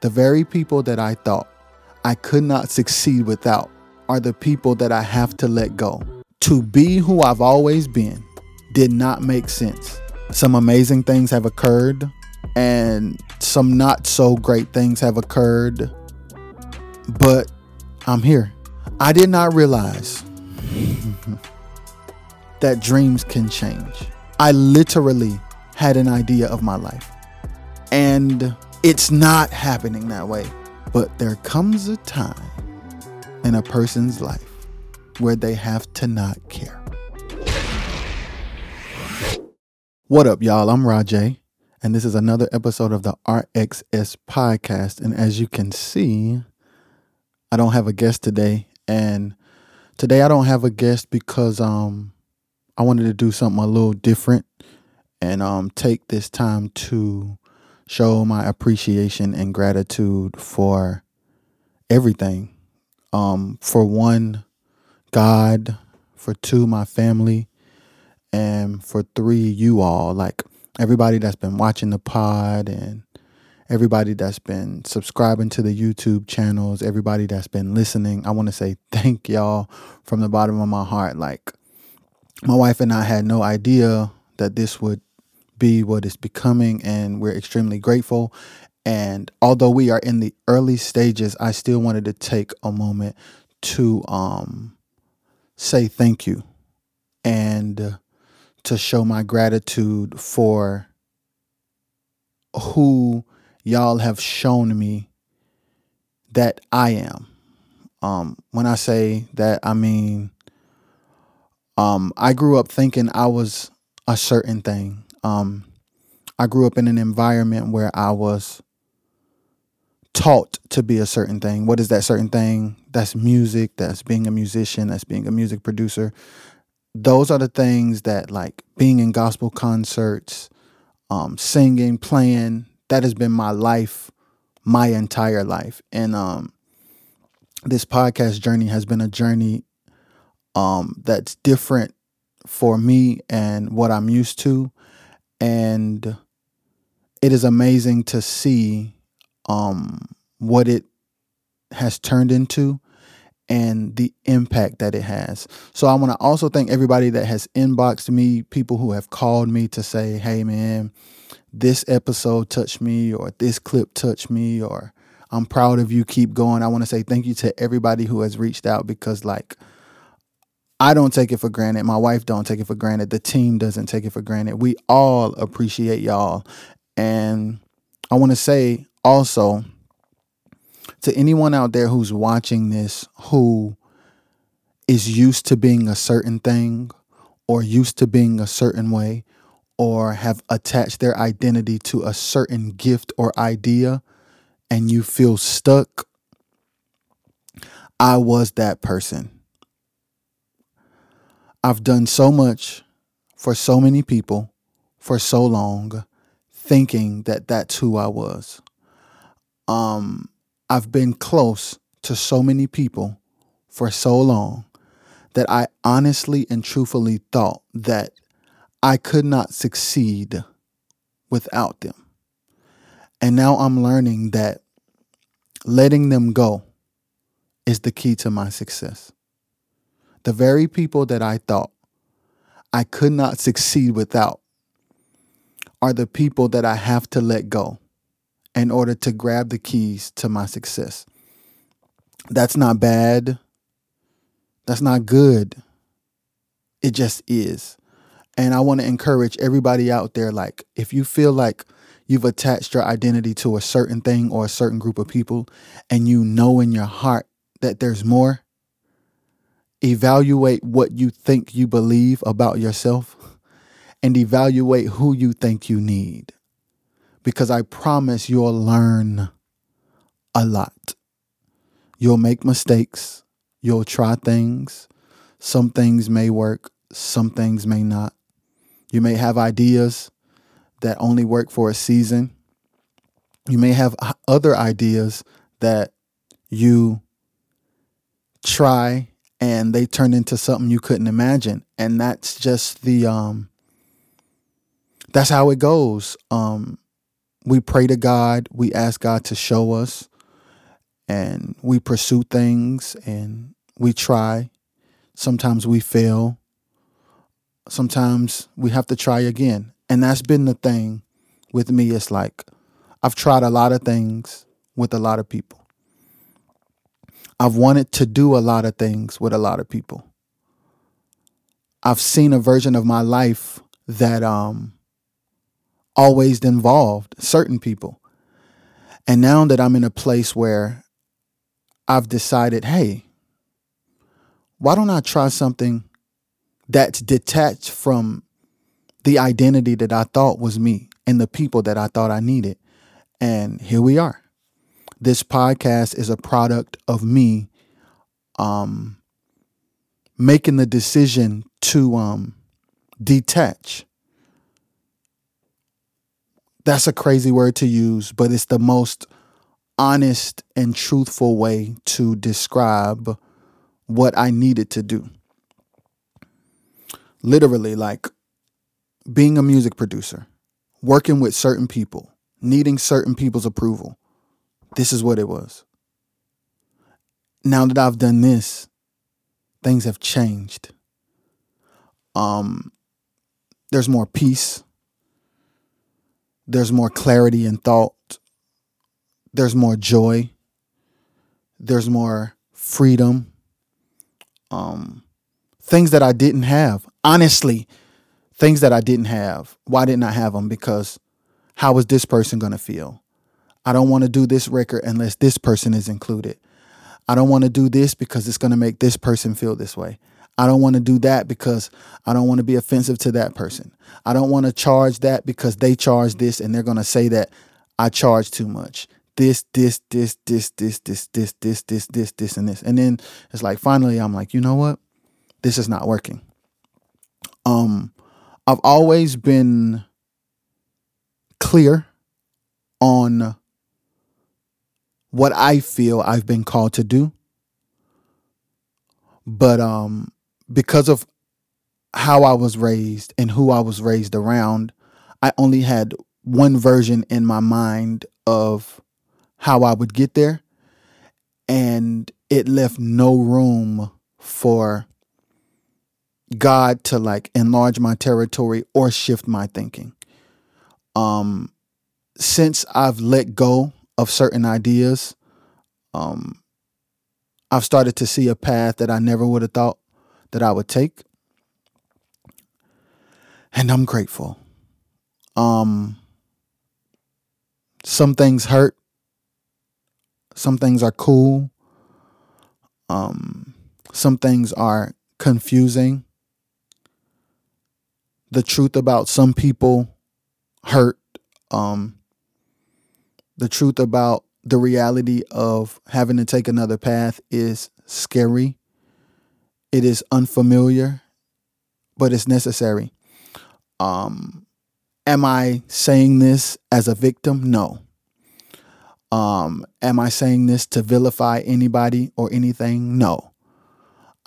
The very people that I thought I could not succeed without are the people that I have to let go. To be who I've always been did not make sense. Some amazing things have occurred, and some not so great things have occurred, but I'm here. I did not realize that dreams can change. I literally had an idea of my life, and it's not happening that way. But there comes a time in a person's life where they have to not care. What up, y'all? I'm RoJay, and this is another episode of the RXS podcast. And as you can see, I don't have a guest today. And today I don't have a guest because um I wanted to do something a little different and um take this time to show my appreciation and gratitude for everything. Um for one, God, for two, my family, and for three, you all. Like everybody that's been watching the pod and everybody that's been subscribing to the YouTube channels, everybody that's been listening. I want to say thank y'all from the bottom of my heart. Like my wife and I had no idea that this would be what it's becoming and we're extremely grateful. And although we are in the early stages, I still wanted to take a moment to um say thank you and to show my gratitude for who y'all have shown me that I am. Um, when I say that, I mean, um, I grew up thinking I was a certain thing. Um, I grew up in an environment where I was taught to be a certain thing. What is that certain thing? That's music, that's being a musician, that's being a music producer, those are the things that like being in gospel concerts, um, singing, playing, that has been my life, my entire life. And um, this podcast journey has been a journey um, that's different for me and what I'm used to. And it is amazing to see um, what it has turned into and the impact that it has. So I want to also thank everybody that has inboxed me, people who have called me to say, "Hey man, this episode touched me or this clip touched me or I'm proud of you, keep going." I want to say thank you to everybody who has reached out because like I don't take it for granted. My wife don't take it for granted. The team doesn't take it for granted. We all appreciate y'all. And I want to say also to anyone out there who's watching this who is used to being a certain thing or used to being a certain way or have attached their identity to a certain gift or idea and you feel stuck, I was that person. I've done so much for so many people for so long thinking that that's who I was. Um I've been close to so many people for so long that I honestly and truthfully thought that I could not succeed without them. And now I'm learning that letting them go is the key to my success. The very people that I thought I could not succeed without are the people that I have to let go in order to grab the keys to my success. That's not bad. That's not good. It just is. And I want to encourage everybody out there like, if you feel like you've attached your identity to a certain thing or a certain group of people, and you know in your heart that there's more, evaluate what you think you believe about yourself and evaluate who you think you need because I promise you'll learn a lot. You'll make mistakes, you'll try things. Some things may work, some things may not. You may have ideas that only work for a season. You may have other ideas that you try and they turn into something you couldn't imagine and that's just the um that's how it goes um we pray to God, we ask God to show us, and we pursue things and we try. Sometimes we fail. Sometimes we have to try again. And that's been the thing with me. It's like I've tried a lot of things with a lot of people. I've wanted to do a lot of things with a lot of people. I've seen a version of my life that um always involved certain people. And now that I'm in a place where I've decided, hey, why don't I try something that's detached from the identity that I thought was me and the people that I thought I needed? And here we are. This podcast is a product of me um, making the decision to um, detach that's a crazy word to use, but it's the most honest and truthful way to describe what I needed to do. Literally, like being a music producer, working with certain people, needing certain people's approval. This is what it was. Now that I've done this, things have changed. Um, there's more peace there's more clarity in thought, there's more joy, there's more freedom, um, things that I didn't have. Honestly, things that I didn't have. Why didn't I have them? Because how was this person going to feel? I don't want to do this record unless this person is included. I don't want to do this because it's going to make this person feel this way. I don't want to do that because I don't want to be offensive to that person. I don't want to charge that because they charge this and they're going to say that I charge too much. This, this, this, this, this, this, this, this, this, this, this, and this. And then it's like finally I'm like, you know what? This is not working. Um, I've always been clear on what I feel I've been called to do. But um because of how I was raised and who I was raised around, I only had one version in my mind of how I would get there. And it left no room for God to like enlarge my territory or shift my thinking. Um, since I've let go of certain ideas, um, I've started to see a path that I never would have thought that I would take. And I'm grateful. Um some things hurt. Some things are cool. Um some things are confusing. The truth about some people hurt. Um the truth about the reality of having to take another path is scary. It is unfamiliar, but it's necessary. Um, am I saying this as a victim? No. Um, am I saying this to vilify anybody or anything? No.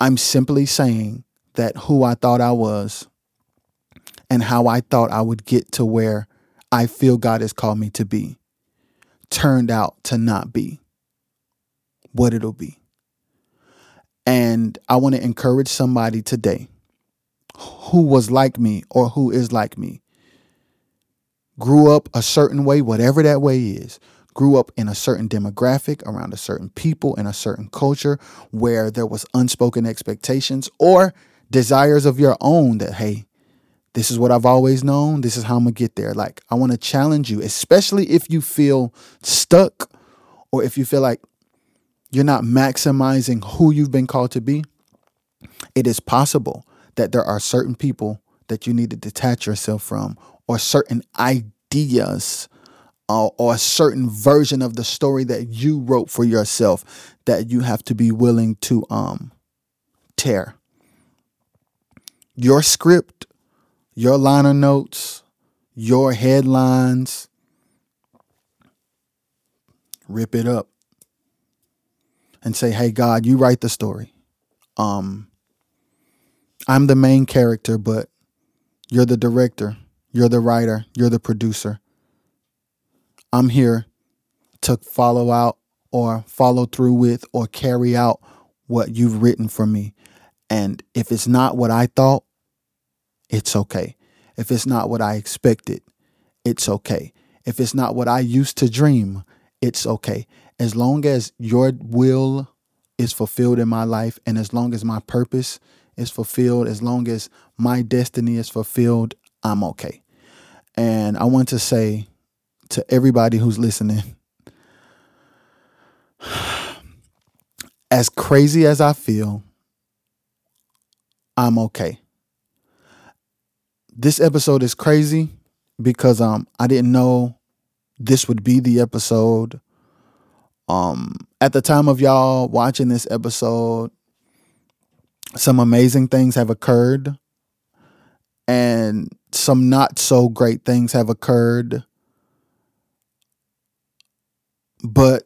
I'm simply saying that who I thought I was and how I thought I would get to where I feel God has called me to be turned out to not be what it'll be. And I want to encourage somebody today who was like me or who is like me. Grew up a certain way, whatever that way is. Grew up in a certain demographic, around a certain people, in a certain culture where there was unspoken expectations or desires of your own that, hey, this is what I've always known. This is how I'm going to get there. Like, I want to challenge you, especially if you feel stuck or if you feel like you're not maximizing who you've been called to be, it is possible that there are certain people that you need to detach yourself from or certain ideas uh, or a certain version of the story that you wrote for yourself that you have to be willing to um tear your script your liner notes your headlines rip it up and say, "Hey God, you write the story. Um I'm the main character, but you're the director, you're the writer, you're the producer. I'm here to follow out or follow through with or carry out what you've written for me. And if it's not what I thought, it's okay. If it's not what I expected, it's okay. If it's not what I used to dream, it's okay. As long as your will is fulfilled in my life and as long as my purpose is fulfilled, as long as my destiny is fulfilled, I'm okay. And I want to say to everybody who's listening, as crazy as I feel, I'm okay. This episode is crazy because um I didn't know this would be the episode. Um at the time of y'all watching this episode, some amazing things have occurred and some not so great things have occurred. But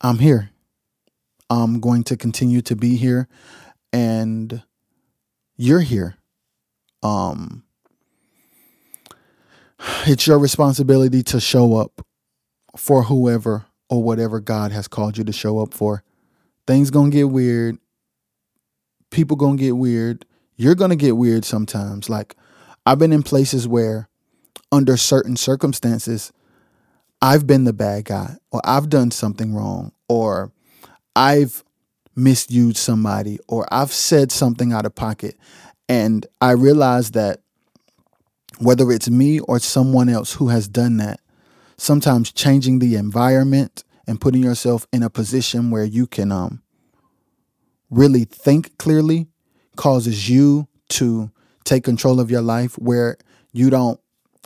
I'm here. I'm going to continue to be here and you're here. Um it's your responsibility to show up for whoever or whatever God has called you to show up for. Things going to get weird. People going to get weird. You're going to get weird sometimes. Like I've been in places where under certain circumstances I've been the bad guy or I've done something wrong or I've misused somebody or I've said something out of pocket and I realize that whether it's me or someone else who has done that, sometimes changing the environment and putting yourself in a position where you can um, really think clearly causes you to take control of your life where you don't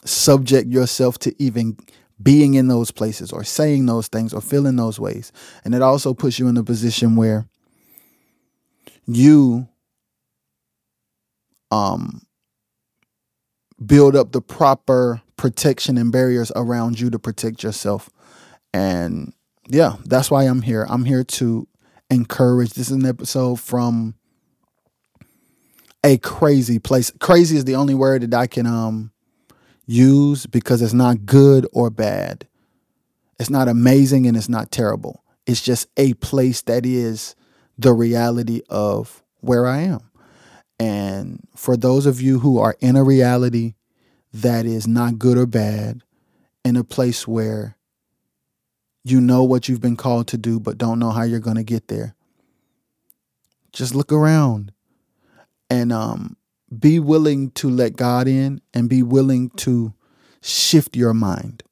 subject yourself to even being in those places or saying those things or feeling those ways. And it also puts you in a position where you um build up the proper protection and barriers around you to protect yourself. And yeah, that's why I'm here. I'm here to encourage. This is an episode from a crazy place. Crazy is the only word that I can um use because it's not good or bad. It's not amazing and it's not terrible. It's just a place that is the reality of where I am. And for those of you who are in a reality that is not good or bad, in a place where you know what you've been called to do, but don't know how you're going to get there, just look around and um, be willing to let God in and be willing to shift your mind.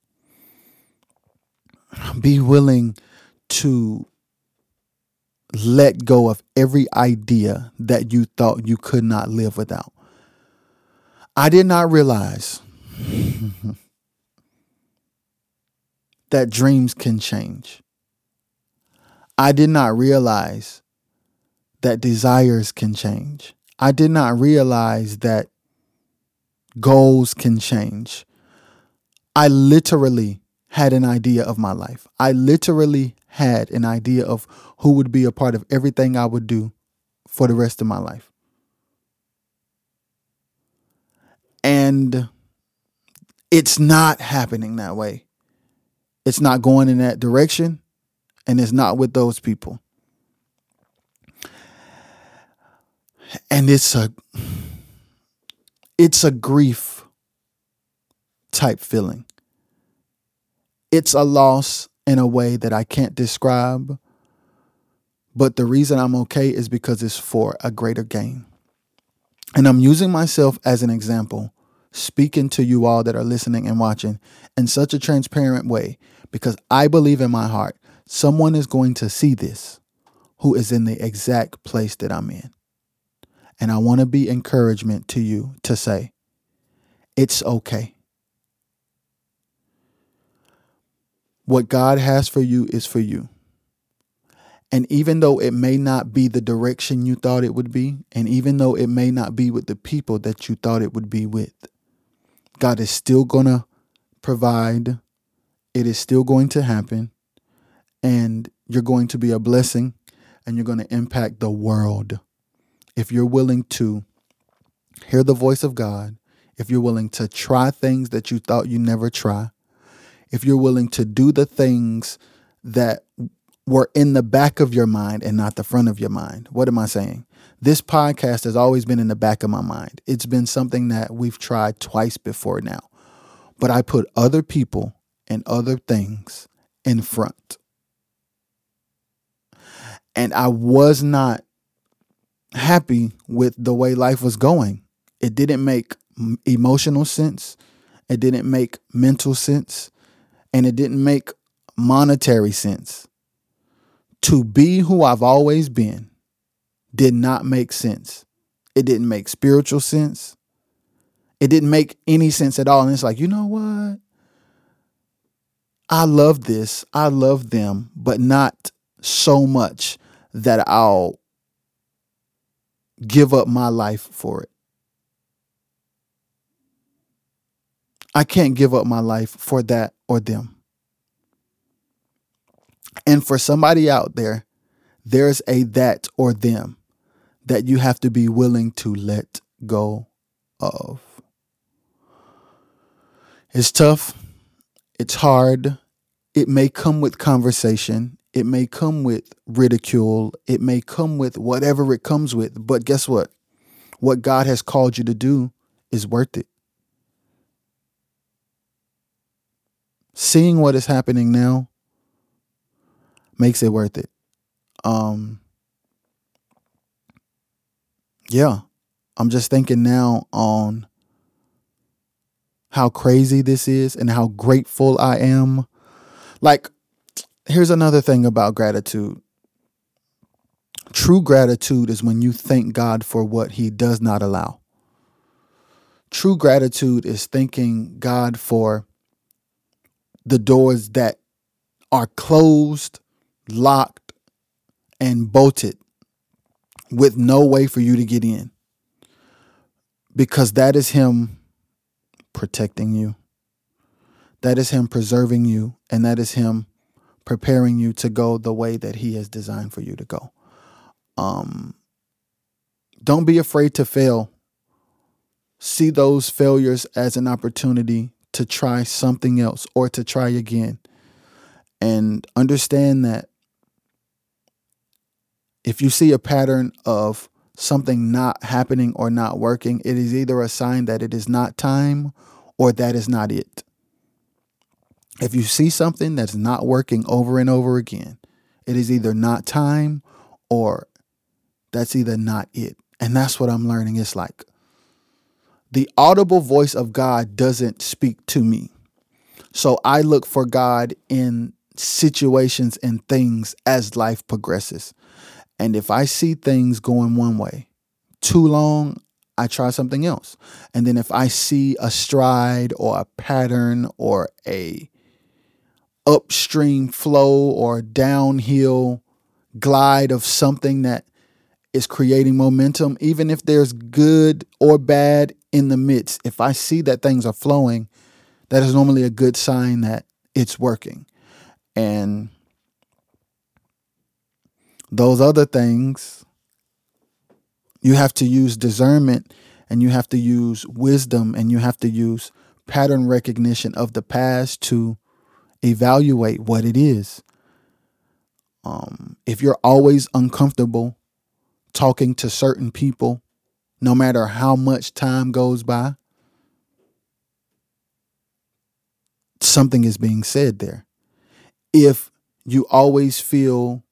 Be willing to let go of every idea that you thought you could not live without. I did not realize that dreams can change. I did not realize that desires can change. I did not realize that goals can change. I literally had an idea of my life. I literally had an idea of who would be a part of everything I would do for the rest of my life. And it's not happening that way. It's not going in that direction, and it's not with those people. And it's a it's a grief type feeling. It's a loss in a way that I can't describe. But the reason I'm okay is because it's for a greater gain. And I'm using myself as an example, speaking to you all that are listening and watching in such a transparent way, because I believe in my heart someone is going to see this who is in the exact place that I'm in. And I want to be encouragement to you to say, it's okay. What God has for you is for you. And even though it may not be the direction you thought it would be, and even though it may not be with the people that you thought it would be with, God is still going to provide. It is still going to happen. And you're going to be a blessing and you're going to impact the world. If you're willing to hear the voice of God, if you're willing to try things that you thought you never try, if you're willing to do the things that were in the back of your mind and not the front of your mind. What am I saying? This podcast has always been in the back of my mind. It's been something that we've tried twice before now. But I put other people and other things in front. And I was not happy with the way life was going. It didn't make emotional sense. It didn't make mental sense. And it didn't make monetary sense. To be who I've always been did not make sense. It didn't make spiritual sense. It didn't make any sense at all. And it's like, you know what? I love this. I love them, but not so much that I'll give up my life for it. I can't give up my life for that or them. And for somebody out there, there's a that or them that you have to be willing to let go of. It's tough. It's hard. It may come with conversation. It may come with ridicule. It may come with whatever it comes with. But guess what? What God has called you to do is worth it. Seeing what is happening now makes it worth it. Um, yeah, I'm just thinking now on how crazy this is and how grateful I am. Like, here's another thing about gratitude. True gratitude is when you thank God for what He does not allow. True gratitude is thanking God for the doors that are closed, locked, and bolted with no way for you to get in. Because that is Him protecting you. That is Him preserving you. And that is Him preparing you to go the way that He has designed for you to go. Um, don't be afraid to fail. See those failures as an opportunity to try something else or to try again. And understand that if you see a pattern of something not happening or not working, it is either a sign that it is not time or that is not it. If you see something that's not working over and over again, it is either not time or that's either not it. And that's what I'm learning. It's like the audible voice of God doesn't speak to me. So I look for God in situations and things as life progresses. And if I see things going one way too long, I try something else. And then if I see a stride or a pattern or a upstream flow or downhill glide of something that is creating momentum, even if there's good or bad in the midst, if I see that things are flowing, that is normally a good sign that it's working. And those other things, you have to use discernment and you have to use wisdom and you have to use pattern recognition of the past to evaluate what it is. Um, if you're always uncomfortable talking to certain people, no matter how much time goes by, something is being said there. If you always feel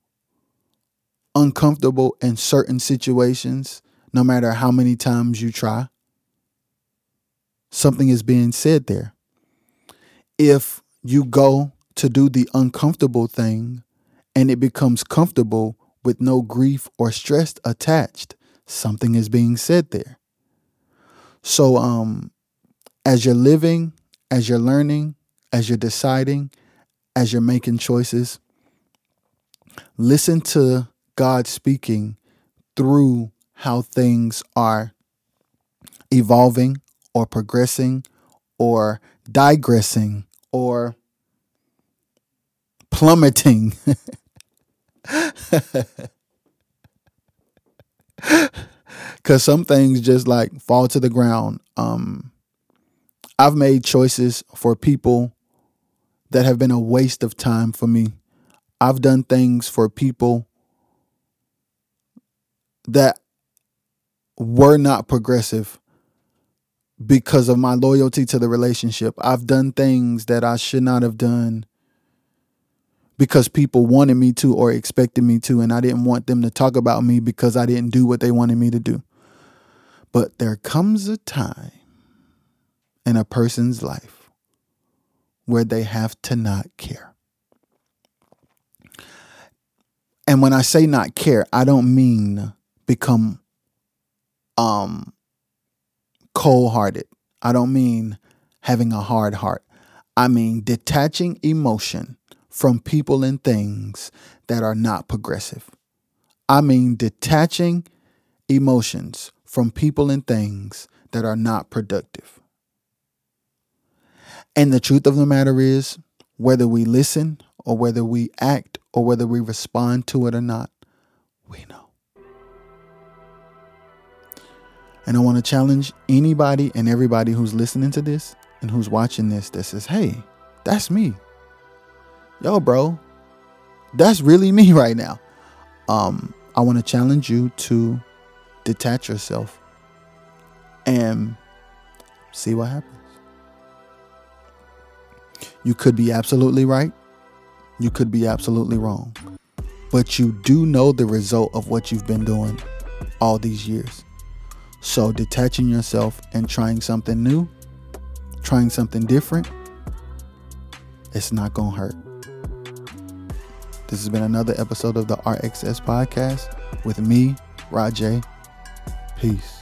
uncomfortable in certain situations, no matter how many times you try. Something is being said there. If you go to do the uncomfortable thing and it becomes comfortable with no grief or stress attached, something is being said there. So, um, as you're living, as you're learning, as you're deciding, as you're making choices, listen to God speaking through how things are evolving or progressing or digressing or plummeting. Cause some things just like fall to the ground. Um, I've made choices for people that have been a waste of time for me. I've done things for people that were not progressive because of my loyalty to the relationship. I've done things that I should not have done because people wanted me to or expected me to, and I didn't want them to talk about me because I didn't do what they wanted me to do. But there comes a time in a person's life where they have to not care. And when I say not care, I don't mean become um cold-hearted. I don't mean having a hard heart. I mean detaching emotion from people and things that are not progressive. I mean detaching emotions from people and things that are not productive. And the truth of the matter is, whether we listen or whether we act or whether we respond to it or not, we know. And I want to challenge anybody and everybody who's listening to this and who's watching this that says, hey, that's me. Yo, bro, that's really me right now. Um, I want to challenge you to detach yourself and see what happens. You could be absolutely right. You could be absolutely wrong. But you do know the result of what you've been doing all these years. So detaching yourself and trying something new, trying something different, it's not going to hurt. This has been another episode of the RXS podcast with me, RoJay. Peace.